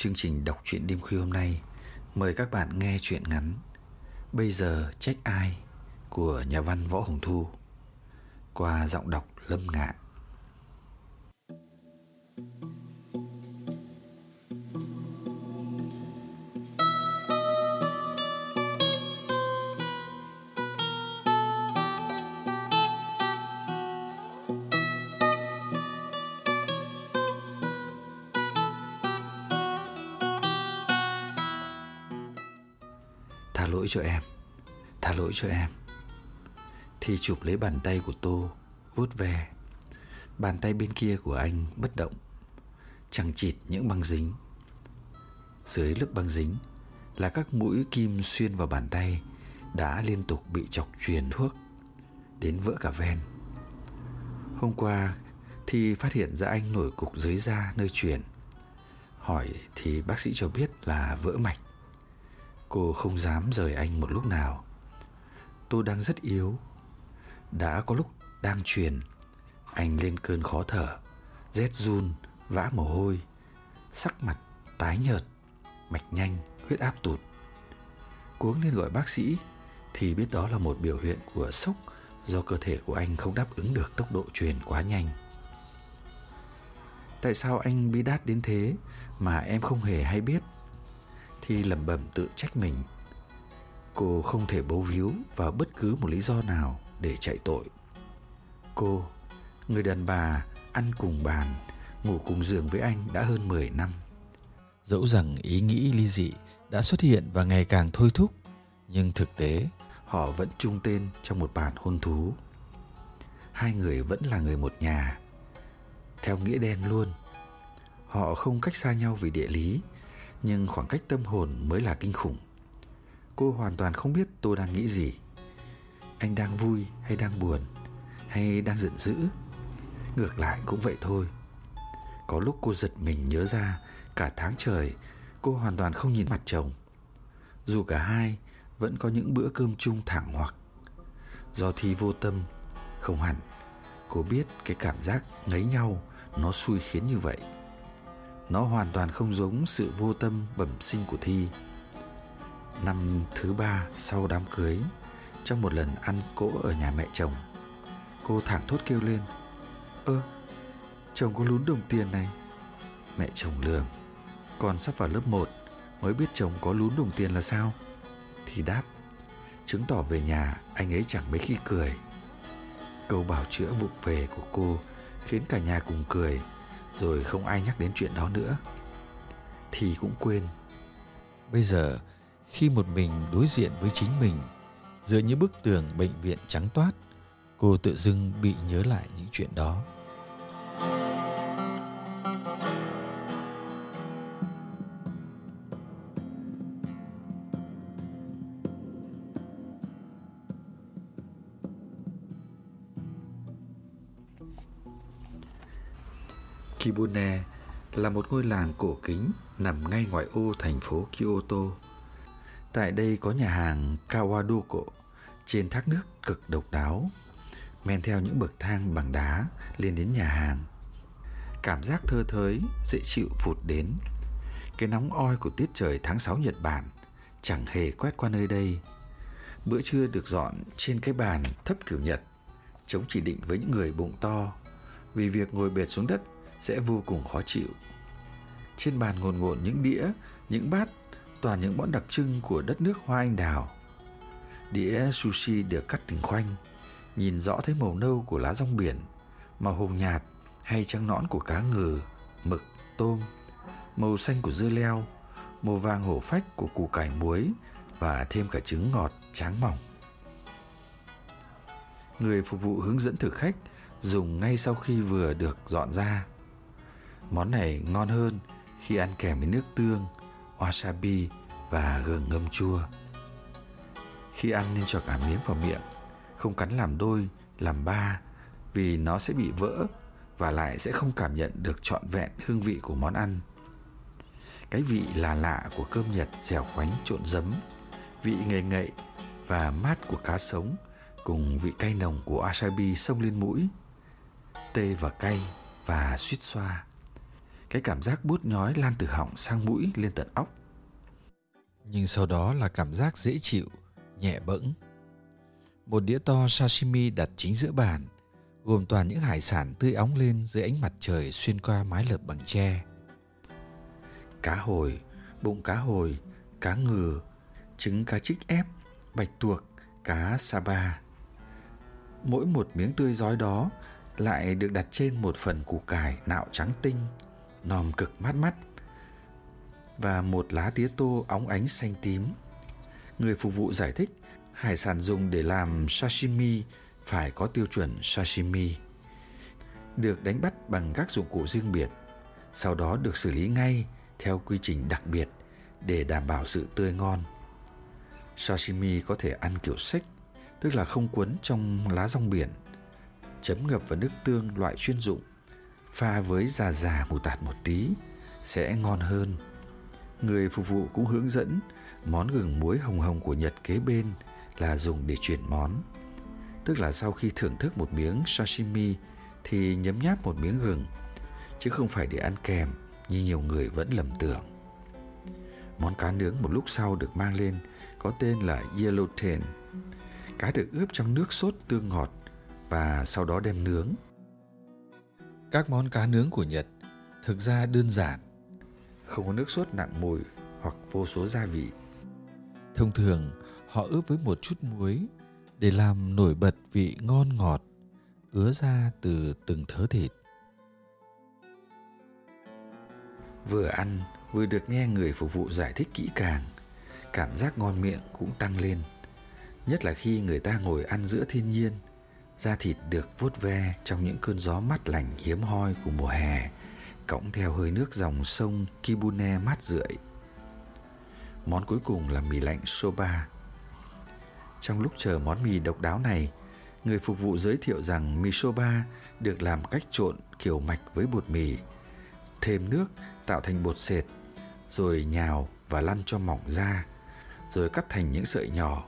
Chương trình đọc truyện đêm khuya hôm nay, mời các bạn nghe truyện ngắn Bây giờ trách ai của nhà văn Võ Hồng Thu qua giọng đọc Lâm Ngạn. Lỗi cho em, Tha lỗi cho em. Thi chụp lấy bàn tay của Tô vuốt ve. Bàn tay bên kia của anh bất động, Chẳng chịt những băng dính. Dưới lớp băng dính Là các mũi kim xuyên vào bàn tay Đã liên tục bị chọc truyền thuốc, Đến vỡ cả ven. Hôm qua Thì phát hiện ra anh nổi cục dưới da nơi truyền. Hỏi thì bác sĩ cho biết là vỡ mạch. Cô không dám rời anh một lúc nào. Tôi đang rất yếu. Đã có lúc đang truyền Anh lên cơn khó thở Rét run, vã mồ hôi Sắc mặt tái nhợt Mạch nhanh, huyết áp tụt. Cuống lên gọi bác sĩ Thì biết đó là một biểu hiện của sốc Do cơ thể của anh không đáp ứng được tốc độ truyền quá nhanh. Tại sao anh bi đát đến thế Mà em không hề hay biết? Thì lẩm bẩm tự trách mình. Cô không thể bấu víu vào bất cứ một lý do nào để chạy tội. Cô, người đàn bà ăn cùng bàn, ngủ cùng giường với anh đã hơn 10 năm. Dẫu rằng ý nghĩ ly dị đã xuất hiện và ngày càng thôi thúc, nhưng thực tế họ vẫn chung tên trong một bản hôn thú. Hai người vẫn là người một nhà, theo nghĩa đen luôn. Họ không cách xa nhau vì địa lý, nhưng khoảng cách tâm hồn mới là kinh khủng. Cô hoàn toàn không biết tôi đang nghĩ gì. Anh đang vui hay đang buồn, hay đang giận dữ. Ngược lại cũng vậy thôi. Có lúc cô giật mình nhớ ra cả tháng trời cô hoàn toàn không nhìn mặt chồng. Dù cả hai vẫn có những bữa cơm chung thẳng hoặc. Do thi vô tâm, không hẳn, cô biết cái cảm giác ngấy nhau nó xui khiến như vậy. Nó hoàn toàn không giống sự vô tâm bẩm sinh của Thi. Năm thứ ba sau đám cưới, trong một lần ăn cỗ ở nhà mẹ chồng, cô thẳng thốt kêu lên: "Ơ, chồng có lún đồng tiền này." Mẹ chồng lườm: "Con sắp vào lớp 1 mới biết chồng có lún đồng tiền là sao?" Thì đáp: chứng tỏ về nhà anh ấy chẳng mấy khi cười. Câu bảo chữa vụng về của cô khiến cả nhà cùng cười rồi không ai nhắc đến chuyện đó nữa. Thì cũng quên. Bây giờ, khi một mình đối diện với chính mình giữa những bức tường bệnh viện trắng toát, cô tự dưng bị nhớ lại những chuyện đó. Shibune là một ngôi làng cổ kính nằm ngay ngoài ô thành phố Kyoto. Tại đây có nhà hàng Kawadoko trên thác nước cực độc đáo, men theo những bậc thang bằng đá lên đến nhà hàng. Cảm giác thơ thới, dễ chịu vụt đến. Cái nóng oi của tiết trời tháng 6 Nhật Bản chẳng hề quét qua nơi đây. Bữa trưa được dọn trên cái bàn thấp kiểu Nhật, chống chỉ định với những người bụng to, vì việc ngồi bệt xuống đất sẽ vô cùng khó chịu. Trên bàn ngồn ngộn những đĩa, những bát, toàn những món đặc trưng của đất nước hoa anh đào. Đĩa sushi được cắt từng khoanh Nhìn rõ thấy màu nâu của lá rong biển Màu hồng nhạt hay trắng nõn của cá ngừ, mực, tôm Màu xanh của dưa leo Màu vàng hổ phách của củ cải muối Và thêm cả trứng ngọt tráng mỏng Người phục vụ hướng dẫn thực khách Dùng ngay sau khi vừa được dọn ra Món này ngon hơn khi ăn kèm với nước tương, wasabi và gừng ngâm chua. Khi ăn nên cho cả miếng vào miệng, không cắn làm đôi, làm ba vì nó sẽ bị vỡ và lại sẽ không cảm nhận được trọn vẹn hương vị của món ăn. Cái vị là lạ của cơm Nhật dẻo quánh trộn giấm, vị ngậy ngậy và mát của cá sống cùng vị cay nồng của wasabi xông lên mũi, tê và cay và suýt xoa. Cái cảm giác bút nhói lan từ họng sang mũi lên tận óc. Nhưng sau đó là cảm giác dễ chịu, nhẹ bẫng. Một đĩa to sashimi đặt chính giữa bàn, gồm toàn những hải sản tươi óng lên dưới ánh mặt trời xuyên qua mái lợp bằng tre. Cá hồi, bụng cá hồi, cá ngừ, trứng cá trích ép, bạch tuộc, cá saba. Mỗi một miếng tươi giói đó lại được đặt trên một phần củ cải nạo trắng tinh nòm cực mát mắt và một lá tía tô óng ánh xanh tím. Người phục vụ giải thích hải sản dùng để làm sashimi phải có tiêu chuẩn sashimi. Được đánh bắt bằng các dụng cụ riêng biệt, sau đó được xử lý ngay theo quy trình đặc biệt để đảm bảo sự tươi ngon. Sashimi có thể ăn kiểu xích, tức là không cuốn trong lá rong biển, chấm ngập vào nước tương loại chuyên dụng pha với già già mù tạt một tí sẽ ngon hơn. Người phục vụ cũng hướng dẫn món gừng muối hồng hồng của Nhật kế bên là dùng để chuyển món. Tức là sau khi thưởng thức một miếng sashimi thì nhấm nháp một miếng gừng, chứ không phải để ăn kèm như nhiều người vẫn lầm tưởng. Món cá nướng một lúc sau được mang lên có tên là yellowtail. Cá được ướp trong nước sốt tương ngọt và sau đó đem nướng các món cá nướng của Nhật thực ra đơn giản, không có nước sốt nặng mùi hoặc vô số gia vị. Thông thường, họ ướp với một chút muối để làm nổi bật vị ngon ngọt ứa ra từ từng thớ thịt. Vừa ăn, vừa được nghe người phục vụ giải thích kỹ càng, cảm giác ngon miệng cũng tăng lên. Nhất là khi người ta ngồi ăn giữa thiên nhiên – da thịt được vuốt ve trong những cơn gió mát lành hiếm hoi của mùa hè, cõng theo hơi nước dòng sông Kibune mát rượi. Món cuối cùng là mì lạnh soba. Trong lúc chờ món mì độc đáo này, người phục vụ giới thiệu rằng mì soba được làm cách trộn kiểu mạch với bột mì, thêm nước tạo thành bột sệt, rồi nhào và lăn cho mỏng ra, rồi cắt thành những sợi nhỏ.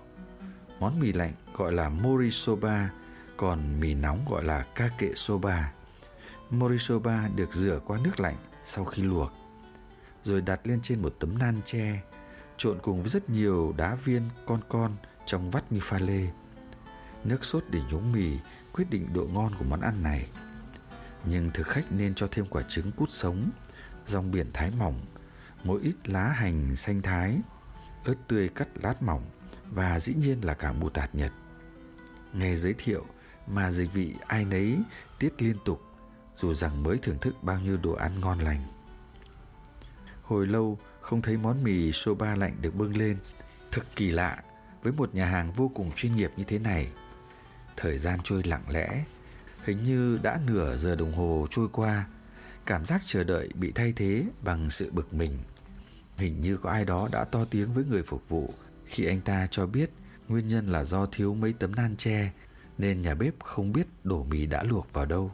Món mì lạnh gọi là mori soba còn mì nóng gọi là kake soba. Morisoba được rửa qua nước lạnh sau khi luộc, rồi đặt lên trên một tấm nan tre, trộn cùng với rất nhiều đá viên con con trong vắt như pha lê. Nước sốt để nhúng mì quyết định độ ngon của món ăn này. Nhưng thực khách nên cho thêm quả trứng cút sống, rong biển thái mỏng, mỗi ít lá hành xanh thái, ớt tươi cắt lát mỏng và dĩ nhiên là cả mù tạt nhật. Nghe giới thiệu, mà dịch vị ai nấy tiết liên tục dù rằng mới thưởng thức bao nhiêu đồ ăn ngon lành. Hồi lâu không thấy món mì soba lạnh được bưng lên, thực kỳ lạ với một nhà hàng vô cùng chuyên nghiệp như thế này. Thời gian trôi lặng lẽ, hình như đã nửa giờ đồng hồ trôi qua, cảm giác chờ đợi bị thay thế bằng sự bực mình. Hình như có ai đó đã to tiếng với người phục vụ khi anh ta cho biết nguyên nhân là do thiếu mấy tấm nan tre nên nhà bếp không biết đổ mì đã luộc vào đâu.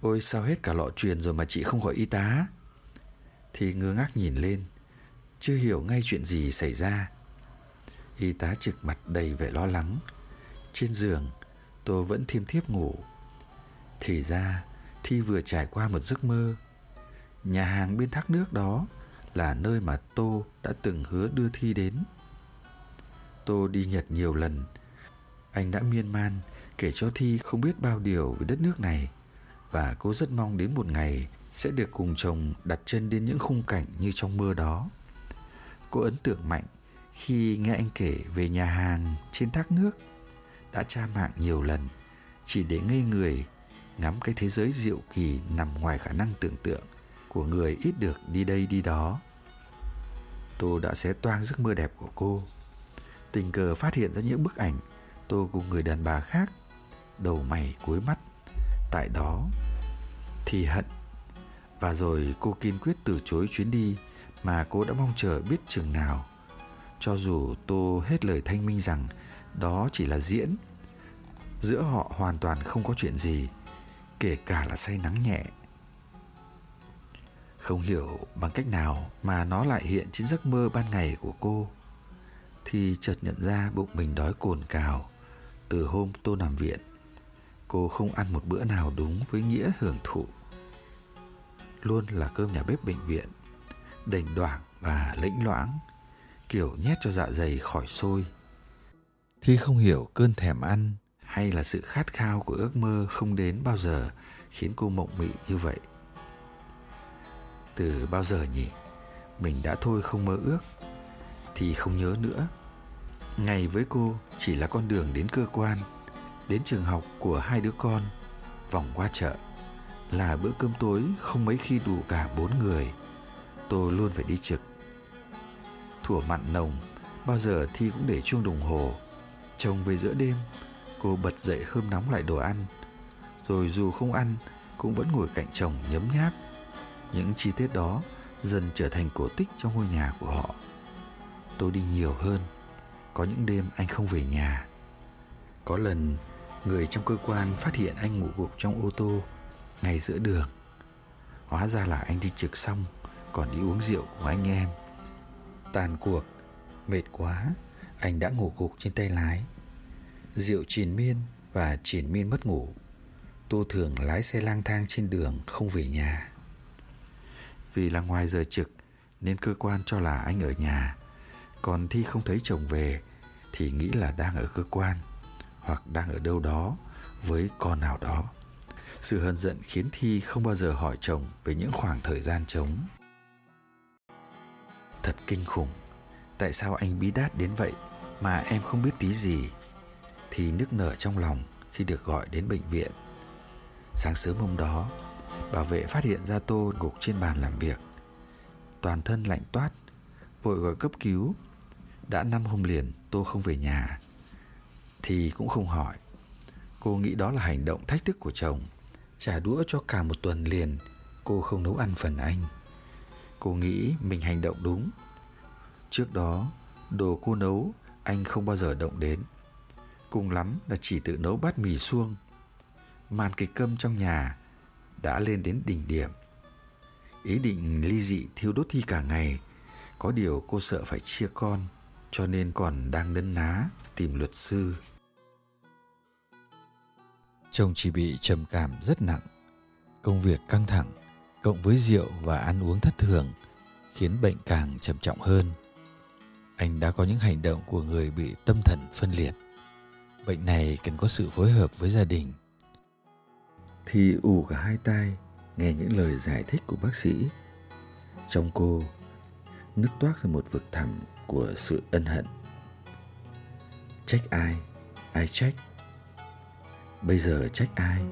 Ôi, sao hết cả lọ truyền rồi mà chị không gọi y tá? Thì ngơ ngác nhìn lên, Chưa hiểu ngay chuyện gì xảy ra. Y tá trực mặt đầy vẻ lo lắng. Trên giường, tôi vẫn thiêm thiếp ngủ. Thì ra, Thi vừa trải qua một giấc mơ. Nhà hàng bên thác nước đó là nơi mà Tô đã từng hứa đưa Thi đến. Tô đi Nhật nhiều lần. Anh đã miên man kể cho Thi không biết bao điều về đất nước này. và cô rất mong đến một ngày sẽ được cùng chồng đặt chân đến những khung cảnh như trong mơ đó. Cô ấn tượng mạnh khi nghe anh kể về nhà hàng trên thác nước đã tra mạng nhiều lần chỉ để ngây người ngắm cái thế giới diệu kỳ nằm ngoài khả năng tưởng tượng của người ít được đi đây đi đó. Tôi đã xé toang giấc mơ đẹp của cô. Tình cờ phát hiện ra những bức ảnh tôi cùng người đàn bà khác, đầu mày cuối mắt. Tại đó thì hận và rồi cô kiên quyết từ chối chuyến đi mà cô đã mong chờ biết chừng nào. Cho dù tôi hết lời thanh minh rằng đó chỉ là diễn, giữa họ hoàn toàn không có chuyện gì, kể cả là say nắng nhẹ. Không hiểu bằng cách nào mà nó lại hiện trên giấc mơ ban ngày của cô. Thì chợt nhận ra bụng mình đói cồn cào. Từ hôm tôi nằm viện, Cô không ăn một bữa nào đúng với nghĩa hưởng thụ. Luôn là cơm nhà bếp bệnh viện, Đành đoảng và lĩnh loãng, Kiểu nhét cho dạ dày khỏi sôi Thi không hiểu cơn thèm ăn Hay là sự khát khao của ước mơ không đến bao giờ Khiến cô mộng mị như vậy từ bao giờ nhỉ? Mình đã thôi không mơ ước. Thì không nhớ nữa. Ngày với cô chỉ là con đường đến cơ quan, Đến trường học của hai đứa con, Vòng qua chợ. Là bữa cơm tối không mấy khi đủ cả bốn người. Tôi luôn phải đi trực. Thủa mặn nồng, Bao giờ Thi cũng để chuông đồng hồ. Chồng về giữa đêm, Cô bật dậy hơm nóng lại đồ ăn. Rồi dù không ăn, Cũng vẫn ngồi cạnh chồng nhấm nháp những chi tiết đó dần trở thành cổ tích trong ngôi nhà của họ. Tôi đi nhiều hơn, có những đêm anh không về nhà. Có lần người trong cơ quan phát hiện anh ngủ gục trong ô tô ngay giữa đường. Hóa ra là anh đi trực xong còn đi uống rượu cùng anh em. Tàn cuộc, mệt quá, anh đã ngủ gục trên tay lái. Rượu triền miên và triền miên mất ngủ. Tô thường lái xe lang thang trên đường không về nhà. Vì là ngoài giờ trực nên cơ quan cho là anh ở nhà. Còn Thi không thấy chồng về thì nghĩ là đang ở cơ quan hoặc đang ở đâu đó với con nào đó. Sự hờn giận khiến Thi không bao giờ hỏi chồng về những khoảng thời gian trống. Thật kinh khủng, tại sao anh bí đát đến vậy mà em không biết tí gì? Thì nức nở trong lòng khi được gọi đến bệnh viện. Sáng sớm hôm đó, Bảo vệ phát hiện ra Tô gục trên bàn làm việc. Toàn thân lạnh toát, Vội gọi cấp cứu. Đã năm hôm liền, Tô không về nhà. Thì cũng không hỏi. Cô nghĩ đó là hành động thách thức của chồng. Trả đũa cho cả một tuần liền, Cô không nấu ăn phần anh. Cô nghĩ mình hành động đúng. Trước đó, Đồ cô nấu, Anh không bao giờ động đến. Cùng lắm là chỉ tự nấu bát mì suông. Màn kịch cơm trong nhà đã lên đến đỉnh điểm. Ý định ly dị thiêu đốt thi cả ngày, có điều cô sợ phải chia con, cho nên còn đang nấn ná tìm luật sư. Chồng chỉ bị trầm cảm rất nặng, công việc căng thẳng, cộng với rượu và ăn uống thất thường, khiến bệnh càng trầm trọng hơn. Anh đã có những hành động của người bị tâm thần phân liệt. Bệnh này cần có sự phối hợp với gia đình thì ù cả hai tai, nghe những lời giải thích của bác sĩ. Trong cô, nứt toát ra một vực thẳm của sự ân hận. Trách ai ai trách? Bây giờ trách ai?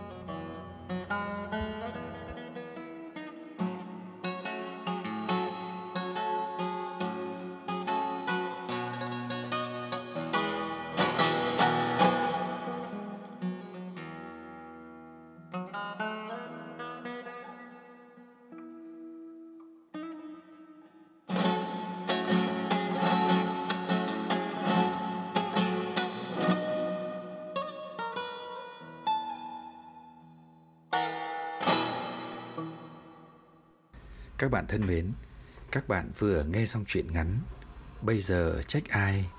Các bạn thân mến, các bạn vừa nghe xong chuyện ngắn Bây giờ trách ai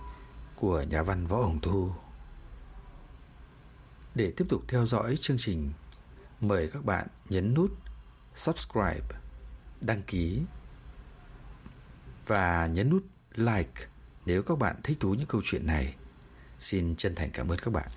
của nhà văn Võ Hồng Thu. Để tiếp tục theo dõi chương trình, mời các bạn nhấn nút subscribe, đăng ký và nhấn nút like nếu các bạn thích thú những câu chuyện này. Xin chân thành cảm ơn các bạn.